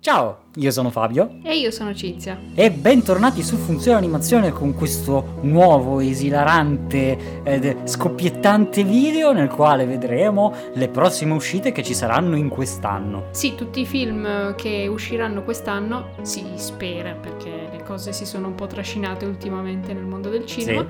Ciao, io sono Fabio E io sono Cinzia. e bentornati su Funzione Animazione con questo nuovo, esilarante ed scoppiettante video nel quale vedremo le prossime uscite che ci saranno in quest'anno. Sì, tutti i film che usciranno quest'anno si spera perché le cose si sono un po' trascinate ultimamente nel mondo del cinema.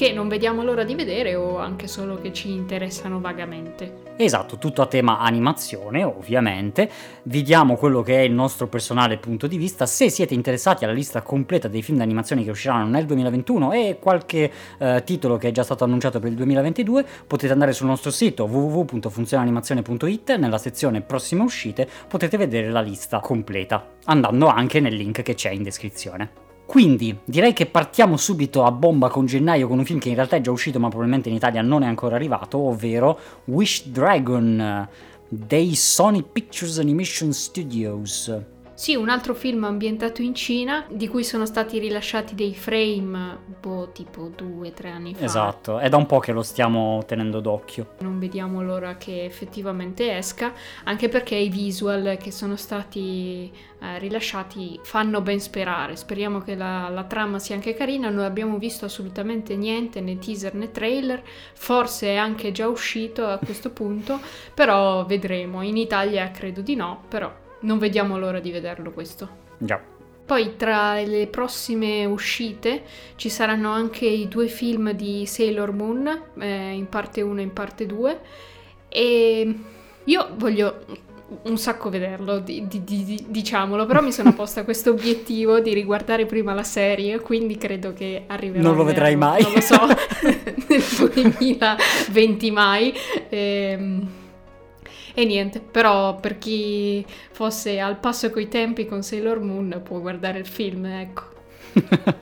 Che non vediamo l'ora di vedere o anche solo che ci interessano vagamente. Esatto, tutto a tema animazione, ovviamente. Vi diamo quello che è il nostro personale punto di vista. Se siete interessati alla lista completa dei film d'animazione che usciranno nel 2021 e qualche eh, titolo che è già stato annunciato per il 2022, potete andare sul nostro sito www.funzionaanimazione.it nella sezione prossime uscite potete vedere la lista completa, andando anche nel link che c'è in descrizione. Quindi direi che partiamo subito a bomba con gennaio con un film che in realtà è già uscito ma probabilmente in Italia non è ancora arrivato, ovvero Wish Dragon eh, dei Sony Pictures Animation Studios. Sì, un altro film ambientato in Cina di cui sono stati rilasciati dei frame, boh, tipo due o tre anni fa. Esatto, è da un po' che lo stiamo tenendo d'occhio. Non vediamo l'ora che effettivamente esca, anche perché i visual che sono stati eh, rilasciati fanno ben sperare. Speriamo che la, la trama sia anche carina. Non abbiamo visto assolutamente niente, né teaser né trailer. Forse è anche già uscito a questo punto, però vedremo. In Italia credo di no, però non vediamo l'ora di vederlo questo. Già. Poi tra le prossime uscite ci saranno anche i due film di Sailor Moon, eh, in parte 1 e in parte 2, e io voglio un sacco vederlo, di- di- di- diciamolo, però mi sono posta questo obiettivo di riguardare prima la serie, quindi credo che arriverà. Non lo vedrai mai. Non lo so, nel 2020 mai. Ehm, e niente, però per chi fosse al passo coi tempi con Sailor Moon può guardare il film, ecco.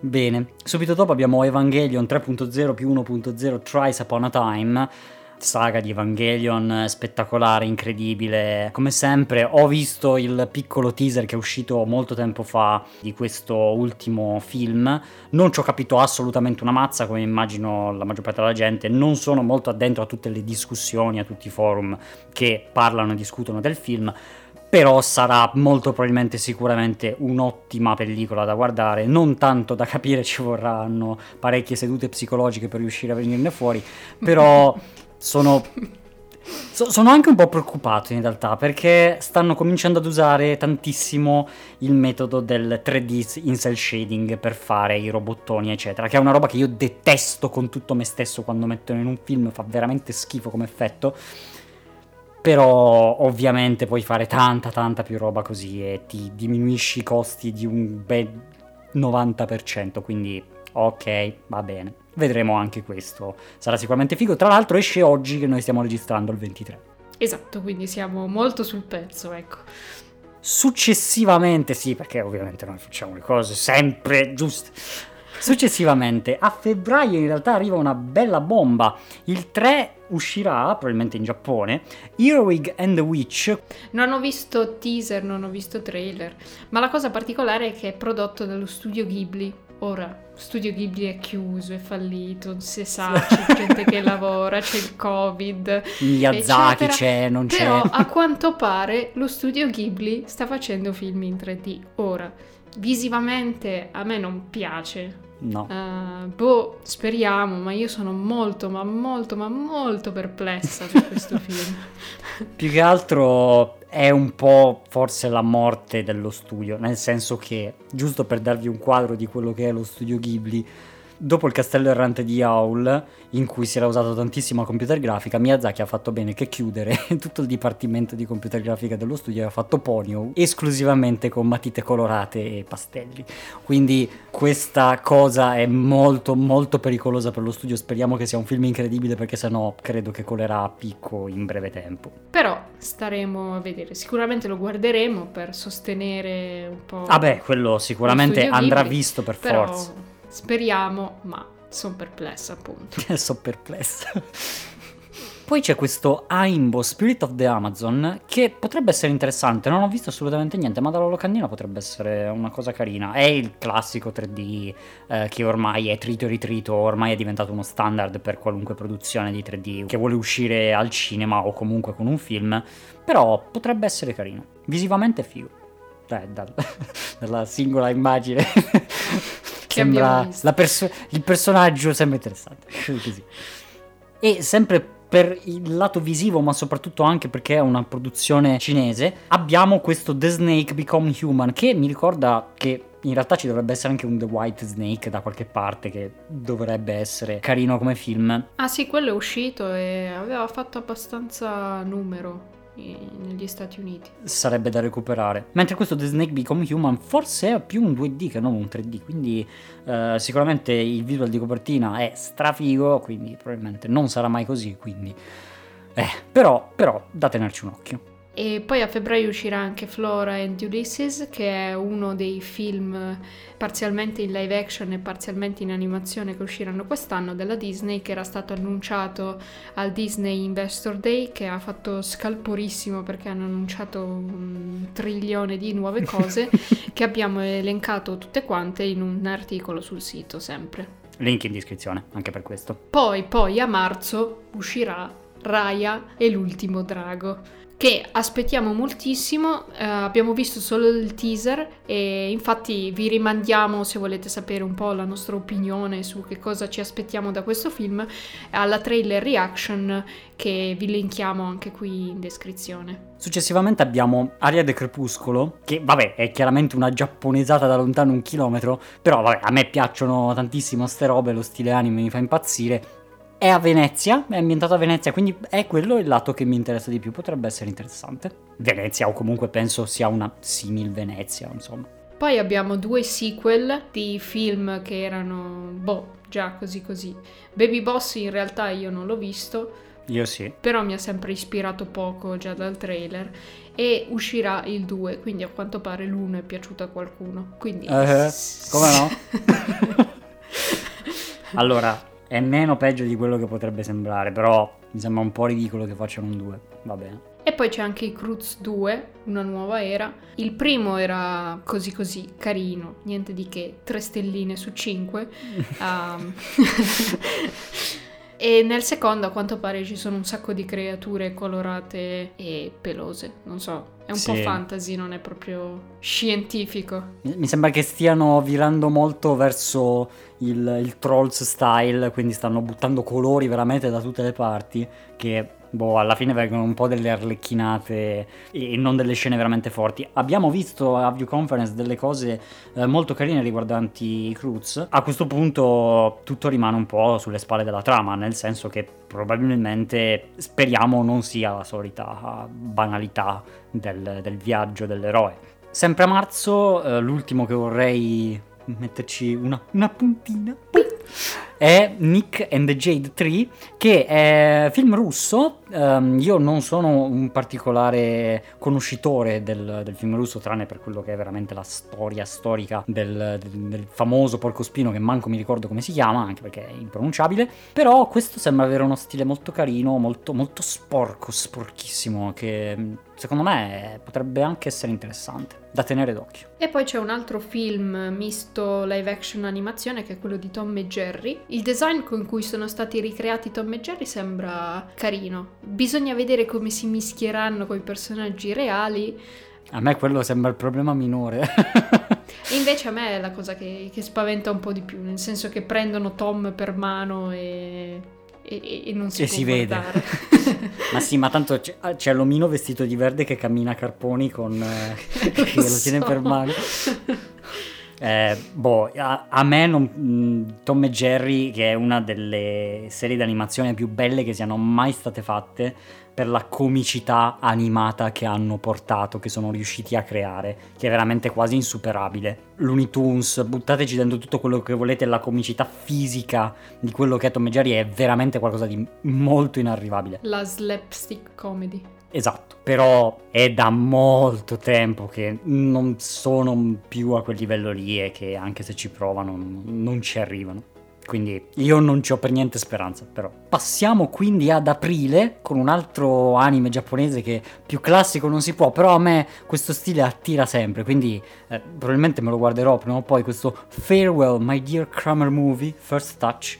Bene, subito dopo abbiamo Evangelion 3.0 più 1.0 Thrice Upon a Time, saga di Evangelion eh, spettacolare, incredibile. Come sempre ho visto il piccolo teaser che è uscito molto tempo fa di questo ultimo film, non ci ho capito assolutamente una mazza come immagino la maggior parte della gente, non sono molto addentro a tutte le discussioni, a tutti i forum che parlano e discutono del film. Però sarà molto probabilmente sicuramente un'ottima pellicola da guardare, non tanto da capire ci vorranno parecchie sedute psicologiche per riuscire a venirne fuori, però sono, so- sono anche un po' preoccupato in realtà perché stanno cominciando ad usare tantissimo il metodo del 3D in cell shading per fare i robottoni eccetera, che è una roba che io detesto con tutto me stesso quando mettono in un film, fa veramente schifo come effetto. Però ovviamente puoi fare tanta tanta più roba così e ti diminuisci i costi di un bel 90%, quindi ok, va bene. Vedremo anche questo. Sarà sicuramente figo. Tra l'altro esce oggi che noi stiamo registrando il 23. Esatto, quindi siamo molto sul pezzo, ecco. Successivamente, sì, perché ovviamente noi facciamo le cose sempre giuste. Successivamente, a febbraio in realtà arriva una bella bomba. Il 3 uscirà, probabilmente in Giappone, Earwig and the Witch. Non ho visto teaser, non ho visto trailer, ma la cosa particolare è che è prodotto dallo studio Ghibli. Ora, studio Ghibli è chiuso, è fallito, non si sa, c'è gente che lavora, c'è il Covid. Miyazaki eccetera. c'è, non c'è. Però a quanto pare lo studio Ghibli sta facendo film in 3D. Ora, visivamente a me non piace. No. Eh, boh, speriamo, ma io sono molto, ma molto, ma molto perplessa per questo film. Più che altro è un po' forse la morte dello studio, nel senso che, giusto per darvi un quadro di quello che è lo studio Ghibli, dopo il castello errante di Howl, in cui si era usato tantissima computer grafica, Miyazaki ha fatto bene che chiudere tutto il dipartimento di computer grafica dello studio e ha fatto Ponyo esclusivamente con matite colorate e pastelli. Quindi questa cosa è molto molto pericolosa per lo studio, speriamo che sia un film incredibile perché sennò credo che colerà a picco in breve tempo. Però staremo a vedere. Sicuramente lo guarderemo per sostenere un po'. Ah beh, quello sicuramente andrà Ghibli, visto per però forza. Speriamo, ma sono perplessa appunto. Sono perplessa. poi c'è questo Aimbo Spirit of the Amazon che potrebbe essere interessante, non ho visto assolutamente niente, ma dalla locandina potrebbe essere una cosa carina. È il classico 3D eh, che ormai è trito e ritrito, ormai è diventato uno standard per qualunque produzione di 3D che vuole uscire al cinema o comunque con un film, però potrebbe essere carino. Visivamente è figo. Cioè, dal, dalla singola immagine sembra perso- il personaggio sembra interessante. Così. E sempre per il lato visivo, ma soprattutto anche perché è una produzione cinese, abbiamo questo The Snake Become Human, che mi ricorda che in realtà ci dovrebbe essere anche un The White Snake da qualche parte che dovrebbe essere carino come film. Ah sì, quello è uscito e aveva fatto abbastanza numero negli Stati Uniti. Sarebbe da recuperare. Mentre questo The Snake Become Human forse è più un 2D che non un 3D, quindi eh, sicuramente il visual di copertina è strafigo, quindi probabilmente non sarà mai così, quindi... Eh, però, però, da tenerci un occhio. E poi a febbraio uscirà anche Flora and Ulysses, che è uno dei film parzialmente in live action e parzialmente in animazione che usciranno quest'anno della Disney, che era stato annunciato al Disney Investor Day, che ha fatto scalporissimo perché hanno annunciato un trilione di nuove cose, che abbiamo elencato tutte quante in un articolo sul sito sempre. Link in descrizione, anche per questo. Poi, poi a marzo uscirà Raya e l'ultimo drago che aspettiamo moltissimo, eh, abbiamo visto solo il teaser e infatti vi rimandiamo se volete sapere un po' la nostra opinione su che cosa ci aspettiamo da questo film alla trailer reaction che vi linkiamo anche qui in descrizione. Successivamente abbiamo Aria de Crepuscolo, che vabbè è chiaramente una giapponesata da lontano un chilometro, però vabbè a me piacciono tantissimo ste robe, lo stile anime mi fa impazzire è a Venezia, è ambientato a Venezia, quindi è quello il lato che mi interessa di più, potrebbe essere interessante. Venezia o comunque penso sia una simil Venezia, insomma. Poi abbiamo due sequel di film che erano, boh, già così così. Baby Boss in realtà io non l'ho visto. Io sì. Però mi ha sempre ispirato poco già dal trailer. E uscirà il 2, quindi a quanto pare l'1 è piaciuto a qualcuno. Quindi... Uh, come no? allora, è meno peggio di quello che potrebbe sembrare, però mi sembra un po' ridicolo che facciano un 2. Va bene. E poi c'è anche i Cruz 2, una nuova era. Il primo era così così, carino, niente di che, 3 stelline su 5. um, e nel secondo a quanto pare ci sono un sacco di creature colorate e pelose, non so, è un sì. po' fantasy, non è proprio scientifico. Mi sembra che stiano virando molto verso il, il Trolls style, quindi stanno buttando colori veramente da tutte le parti, che boh, alla fine vengono un po' delle arlecchinate e non delle scene veramente forti. Abbiamo visto a View Conference delle cose eh, molto carine riguardanti i Cruz. A questo punto tutto rimane un po' sulle spalle della trama, nel senso che probabilmente speriamo non sia la solita banalità del, del viaggio dell'eroe. Sempre a marzo, eh, l'ultimo che vorrei metterci una, una puntina è Nick and the Jade Tree, che è film russo. Um, io non sono un particolare conoscitore del, del, film russo, tranne per quello che è veramente la storia storica del, del, del, famoso porcospino, che manco mi ricordo come si chiama, anche perché è impronunciabile. Però questo sembra avere uno stile molto carino, molto, molto sporco, sporchissimo, che secondo me potrebbe anche essere interessante da tenere d'occhio. E poi c'è un altro film misto live action animazione che è quello di Tom e Jerry. Il design con cui sono stati ricreati Tom e Jerry sembra carino. Bisogna vedere come si mischieranno con i personaggi reali. A me quello sembra il problema minore. e invece a me è la cosa che, che spaventa un po' di più, nel senso che prendono Tom per mano e e, e, non si, e si vede. ma sì, ma tanto c'è, c'è, l'omino vestito di verde che cammina a carponi con... Eh, che lo, lo tiene per mano. Eh, boh, a, a me non, Tom e Jerry, che è una delle serie d'animazione più belle che siano mai state fatte, per la comicità animata che hanno portato, che sono riusciti a creare, che è veramente quasi insuperabile. Looney Tunes, buttateci dentro tutto quello che volete, la comicità fisica di quello che è Tom e Jerry è veramente qualcosa di molto inarrivabile. La slapstick comedy. Esatto, però è da molto tempo che non sono più a quel livello lì e che anche se ci provano non ci arrivano. Quindi io non ci ho per niente speranza, però. Passiamo quindi ad aprile con un altro anime giapponese che più classico non si può, però a me questo stile attira sempre, quindi eh, probabilmente me lo guarderò prima o poi questo Farewell My Dear Kramer Movie, First Touch,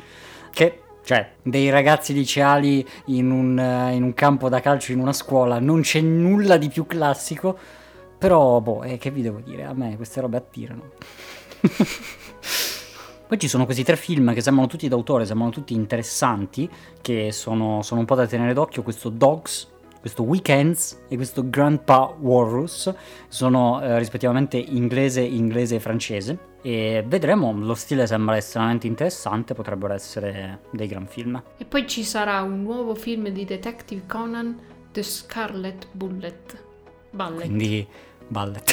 che cioè dei ragazzi liceali in un, uh, in un, campo da calcio in una scuola, non c'è nulla di più classico, però boh, eh, che vi devo dire, a me queste robe attirano. Poi ci sono questi tre film che sembrano tutti d'autore, sembrano tutti interessanti, che sono, sono un po' da tenere d'occhio, questo Dogs, questo Weekends e questo Grandpa Walrus, sono eh, rispettivamente inglese, inglese e francese, e vedremo, lo stile sembra estremamente interessante, potrebbero essere dei gran film. E poi ci sarà un nuovo film di Detective Conan, The Scarlet Bullet. Ballet. Quindi Ballet.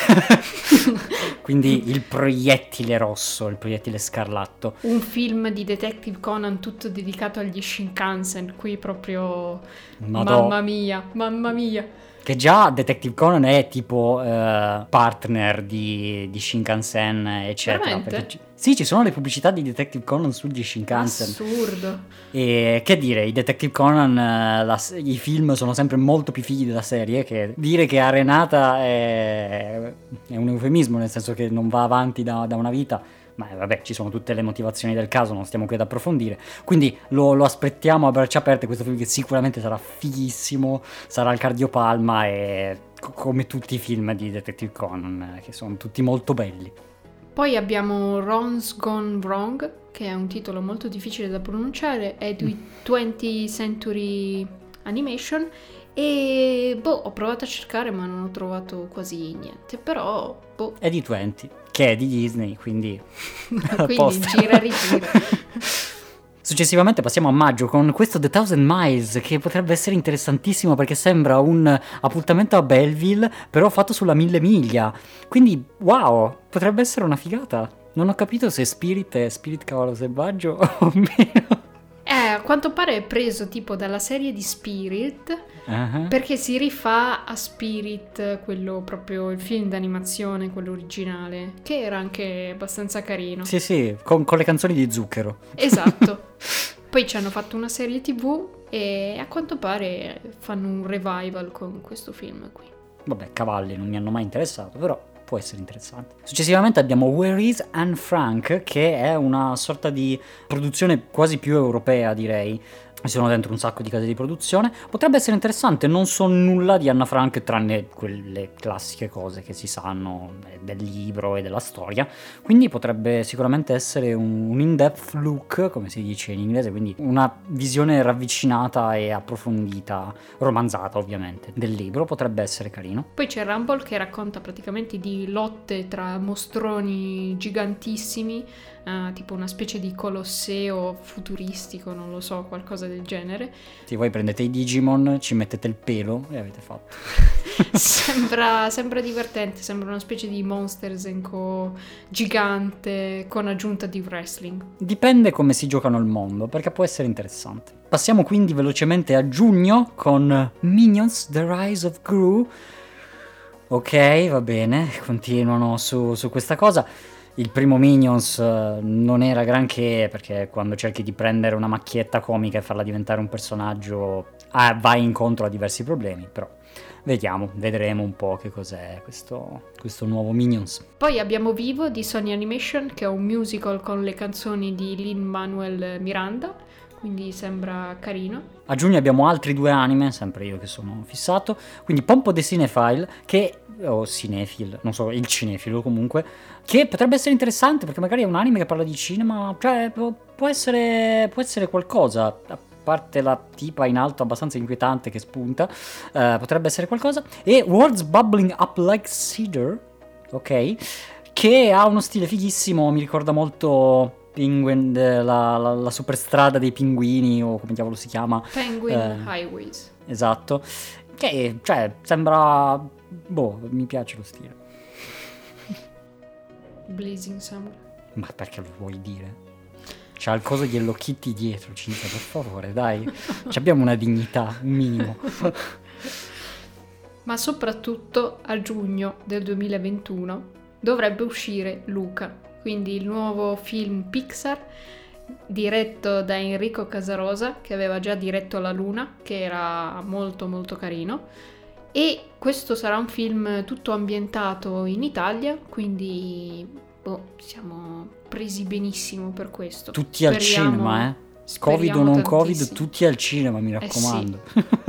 Quindi il proiettile rosso, il proiettile scarlatto. Un film di Detective Conan tutto dedicato agli Shinkansen, qui proprio... Madò. Mamma mia, mamma mia. Che già Detective Conan è tipo uh, partner di, di, Shinkansen, eccetera. Sì, ci sono le pubblicità di Detective Conan sugli Shinkansen. Assurdo. E che dire, i Detective Conan, uh, la, i film sono sempre molto più figli della serie, che dire che Arenata è, è un eufemismo, nel senso che non va avanti da, da una vita ma vabbè, ci sono tutte le motivazioni del caso, non stiamo qui ad approfondire. Quindi lo, lo aspettiamo a braccia aperte. Questo film che sicuramente sarà fighissimo, sarà il cardiopalma e come tutti i film di Detective Conan, che sono tutti molto belli. Poi abbiamo Ron's Gone Wrong, che è un titolo molto difficile da pronunciare, è di 20th mm. Century Animation e boh, ho provato a cercare ma non ho trovato quasi niente, però boh. È di 20 che è di Disney, quindi... quindi gira ritira. Successivamente passiamo a maggio con questo The Thousand Miles che potrebbe essere interessantissimo perché sembra un appuntamento a Belleville però fatto sulla mille miglia. Quindi wow, potrebbe essere una figata. Non ho capito se Spirit è Spirit Cavallo Selvaggio o meno. Eh, a quanto pare è preso tipo dalla serie di Spirit uh-huh. perché si rifà a Spirit, quello proprio il film d'animazione, quello originale, che era anche abbastanza carino. Sì, sì, con, con le canzoni di Zucchero. Esatto. Poi ci hanno fatto una serie tv e a quanto pare fanno un revival con questo film qui. Vabbè, cavalli non mi hanno mai interessato, però può essere interessante. Successivamente abbiamo Where is Anne Frank, che è una sorta di produzione quasi più europea, direi, sono dentro un sacco di case di produzione. Potrebbe essere interessante, non so nulla di Anna Frank tranne quelle classiche cose che si sanno del libro e della storia, quindi potrebbe sicuramente essere un, un in-depth look, come si dice in inglese, quindi una visione ravvicinata e approfondita, romanzata ovviamente, del libro, potrebbe essere carino. Poi c'è Rumble che racconta praticamente di lotte tra mostroni gigantissimi uh, tipo una specie di colosseo futuristico, non lo so, qualcosa del genere. Sì, voi prendete i Digimon, ci mettete il pelo e avete fatto. sembra, sembra, divertente, sembra una specie di Monsters Co. gigante con aggiunta di wrestling. Dipende come si giocano il mondo, perché può essere interessante. Passiamo quindi velocemente a giugno con Minions The Rise of Gru. Ok, va bene, continuano su, su questa cosa. Il primo Minions eh, non era granché perché quando cerchi di prendere una macchietta comica e farla diventare un personaggio ah, vai incontro a diversi problemi, però vediamo, vedremo un po' che cos'è questo, questo nuovo Minions. Poi abbiamo Vivo di Sony Animation che è un musical con le canzoni di Lin Manuel Miranda quindi sembra carino. A giugno abbiamo altri due anime, sempre io che sono fissato, quindi Pompo de Cinephile, che, o Cinefil, non so, il cinefilo comunque, che potrebbe essere interessante perché magari è un anime che parla di cinema, cioè può essere, può essere qualcosa, a parte la tipa in alto abbastanza inquietante che spunta, uh, potrebbe essere qualcosa, e Words Bubbling Up Like Cedar, ok, che ha uno stile fighissimo, mi ricorda molto Penguin, la, la, la superstrada dei pinguini o come diavolo si chiama. Penguin eh, Highways. Esatto. Che, cioè, sembra... Boh, mi piace lo stile. Blazing Summer. Ma perché lo vuoi dire? C'ha il coso di Hello Kitty dietro, Cinzia, per favore, dai. Ci abbiamo una dignità, un minimo. Ma soprattutto a giugno del 2021 dovrebbe uscire Luca, quindi il nuovo film Pixar diretto da Enrico Casarosa, che aveva già diretto La Luna, che era molto molto carino. E questo sarà un film tutto ambientato in Italia, quindi boh, siamo presi benissimo per questo. Tutti al Speriamo- cinema, eh? Covid o non Covid, tantissimo. tutti al cinema, mi Eh raccomando.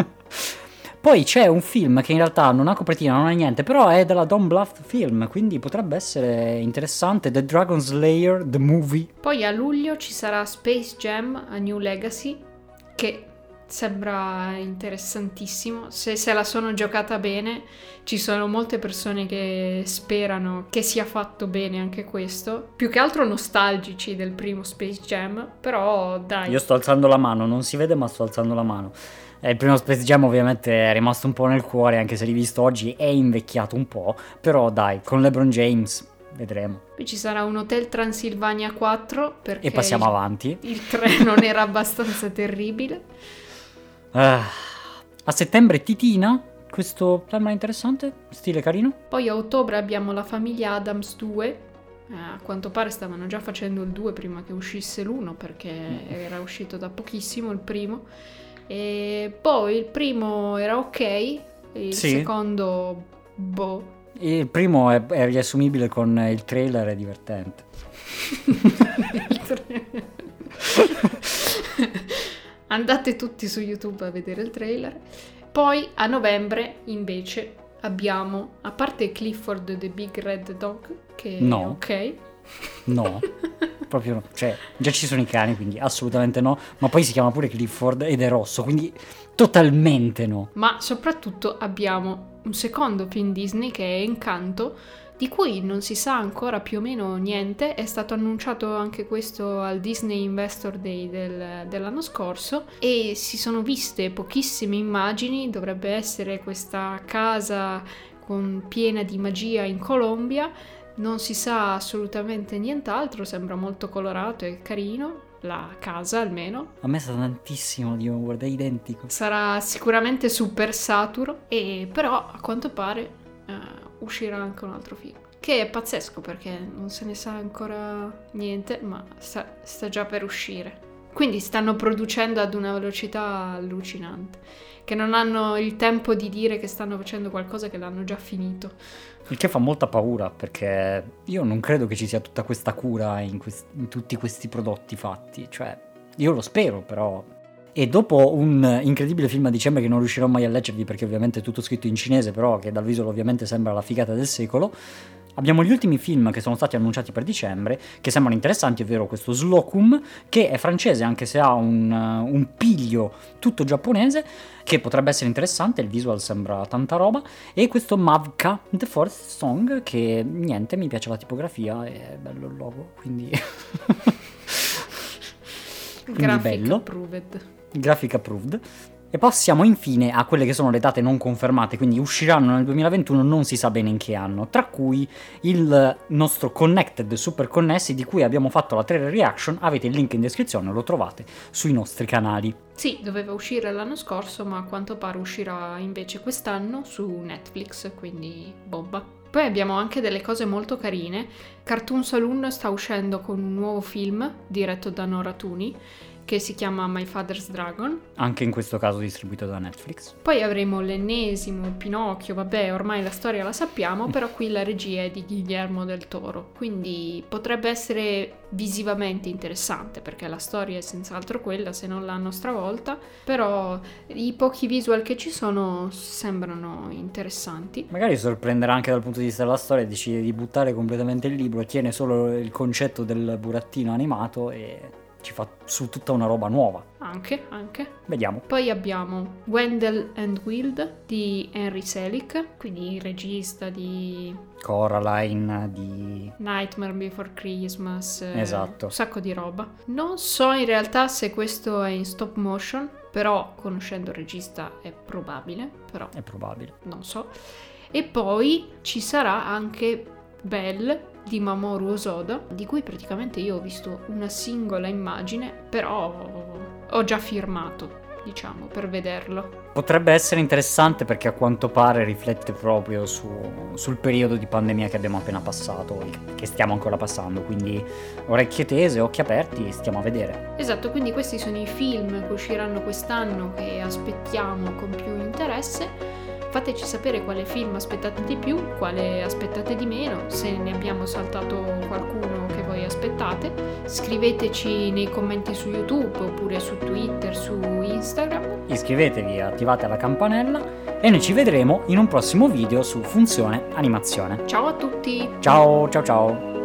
Poi c'è un film che in realtà non ha copertina, non ha niente, però è della Don Bluth Film, quindi potrebbe essere interessante. The Dragon Slayer, The Movie. Poi a luglio ci sarà Space Jam a New Legacy, che sembra interessantissimo. Se se la sono giocata bene, ci sono molte persone che sperano che sia fatto bene anche questo. Più che altro nostalgici del primo Space Jam, però dai. Io sto alzando la mano, non si vede ma sto alzando la mano. Eh, il primo Space Jam ovviamente è rimasto un po' nel cuore, anche se rivisto oggi è invecchiato un po', però dai, con LeBron James vedremo. Poi ci sarà un Hotel Transilvania 4 perché E passiamo il, avanti. il 3 non era abbastanza terribile. Ah, a settembre Titina, questo sembra interessante, stile carino. Poi a ottobre abbiamo la famiglia Adams 2. Eh, a quanto pare stavano già facendo il 2 prima che uscisse l'1 perché era uscito da pochissimo il primo. E poi il primo era ok, il Sì. secondo boh. Il primo è, è riassumibile con il trailer, è divertente. Andate tutti su YouTube a vedere il trailer. Poi a novembre invece abbiamo, a parte Clifford the Big Red Dog, che No. è ok. No, proprio no. Cioè, già ci sono i cani, quindi assolutamente no. Ma poi si chiama pure Clifford ed è rosso, quindi totalmente no. Ma soprattutto abbiamo un secondo film Disney che è Encanto, di cui non si sa ancora più o meno niente. È stato annunciato anche questo al Disney Investor Day del- dell'anno scorso e si sono viste pochissime immagini. Dovrebbe essere questa casa con piena di magia in Colombia. Non si sa assolutamente nient'altro, sembra molto colorato e carino, la casa almeno. A me sa tantissimo di guarda, è identico. Sarà sicuramente super saturo, e però a quanto pare eh, uscirà anche un altro film. Che è pazzesco perché non se ne sa ancora niente, ma sta, sta già per uscire. Quindi stanno producendo ad una velocità allucinante, che non hanno il tempo di dire che stanno facendo qualcosa che l'hanno già finito. Il che fa molta paura perché io non credo che ci sia tutta questa cura in, quest- in tutti questi prodotti fatti. Cioè, io lo spero, però. E dopo un incredibile film a dicembre che non riuscirò mai a leggervi perché ovviamente è tutto scritto in cinese, però che dal visual ovviamente sembra la figata del secolo. Abbiamo gli ultimi film che sono stati annunciati per dicembre, che sembrano interessanti, ovvero questo Slocum, che è francese anche se ha un, uh, un piglio tutto giapponese, che potrebbe essere interessante, il visual sembra tanta roba, e questo Mavka, The Forest Song, che niente, mi piace la tipografia, è bello il logo, quindi... Quindi Graphic bello. approved. Graphic approved. E passiamo infine a quelle che sono le date non confermate, quindi usciranno nel 2021, non si sa bene in che anno, tra cui il nostro Connected Super Connessi di cui abbiamo fatto la trailer reaction, avete il link in descrizione, lo trovate sui nostri canali. Sì, doveva uscire l'anno scorso, ma a quanto pare uscirà invece quest'anno su Netflix, quindi bomba. Poi abbiamo anche delle cose molto carine. Cartoon Saloon sta uscendo con un nuovo film diretto da Nora Tuni che si chiama My Father's Dragon. Anche in questo caso distribuito da Netflix. Poi avremo l'ennesimo Pinocchio, vabbè, ormai la storia la sappiamo, però qui la regia è di Guillermo del Toro, quindi potrebbe essere visivamente interessante perché la storia è senz'altro quella se non l'hanno stravolta, però i pochi visual che ci sono sembrano interessanti. Magari sorprenderà anche dal punto di vista della storia, decide di buttare completamente il libro, tiene solo il concetto del burattino animato e ci fa su tutta una roba nuova. Anche, anche. Vediamo. Poi abbiamo Wendell and Wild di Henry Selick, quindi il regista di Coraline di Nightmare Before Christmas, eh, Esatto. un sacco di roba. Non so in realtà se questo è in stop motion, però conoscendo il regista è probabile, però è probabile. non so. E poi ci sarà anche Belle di Mamoru Osoda, di cui praticamente io ho visto una singola immagine, però ho già firmato. diciamo, per vederlo. Potrebbe essere interessante perché a quanto pare riflette proprio su, sul periodo di pandemia che abbiamo appena passato, che stiamo ancora passando, quindi orecchie tese, occhi aperti, stiamo a vedere. Esatto, quindi questi sono i film che usciranno quest'anno che aspettiamo con più interesse. Fateci sapere quale film aspettate di più, quale aspettate di meno, se ne abbiamo saltato qualcuno che voi aspettate. Scriveteci nei commenti su YouTube oppure su Twitter, su Instagram. Iscrivetevi, attivate la campanella e noi ci vedremo in un prossimo video su funzione animazione. Ciao a tutti! Ciao ciao ciao!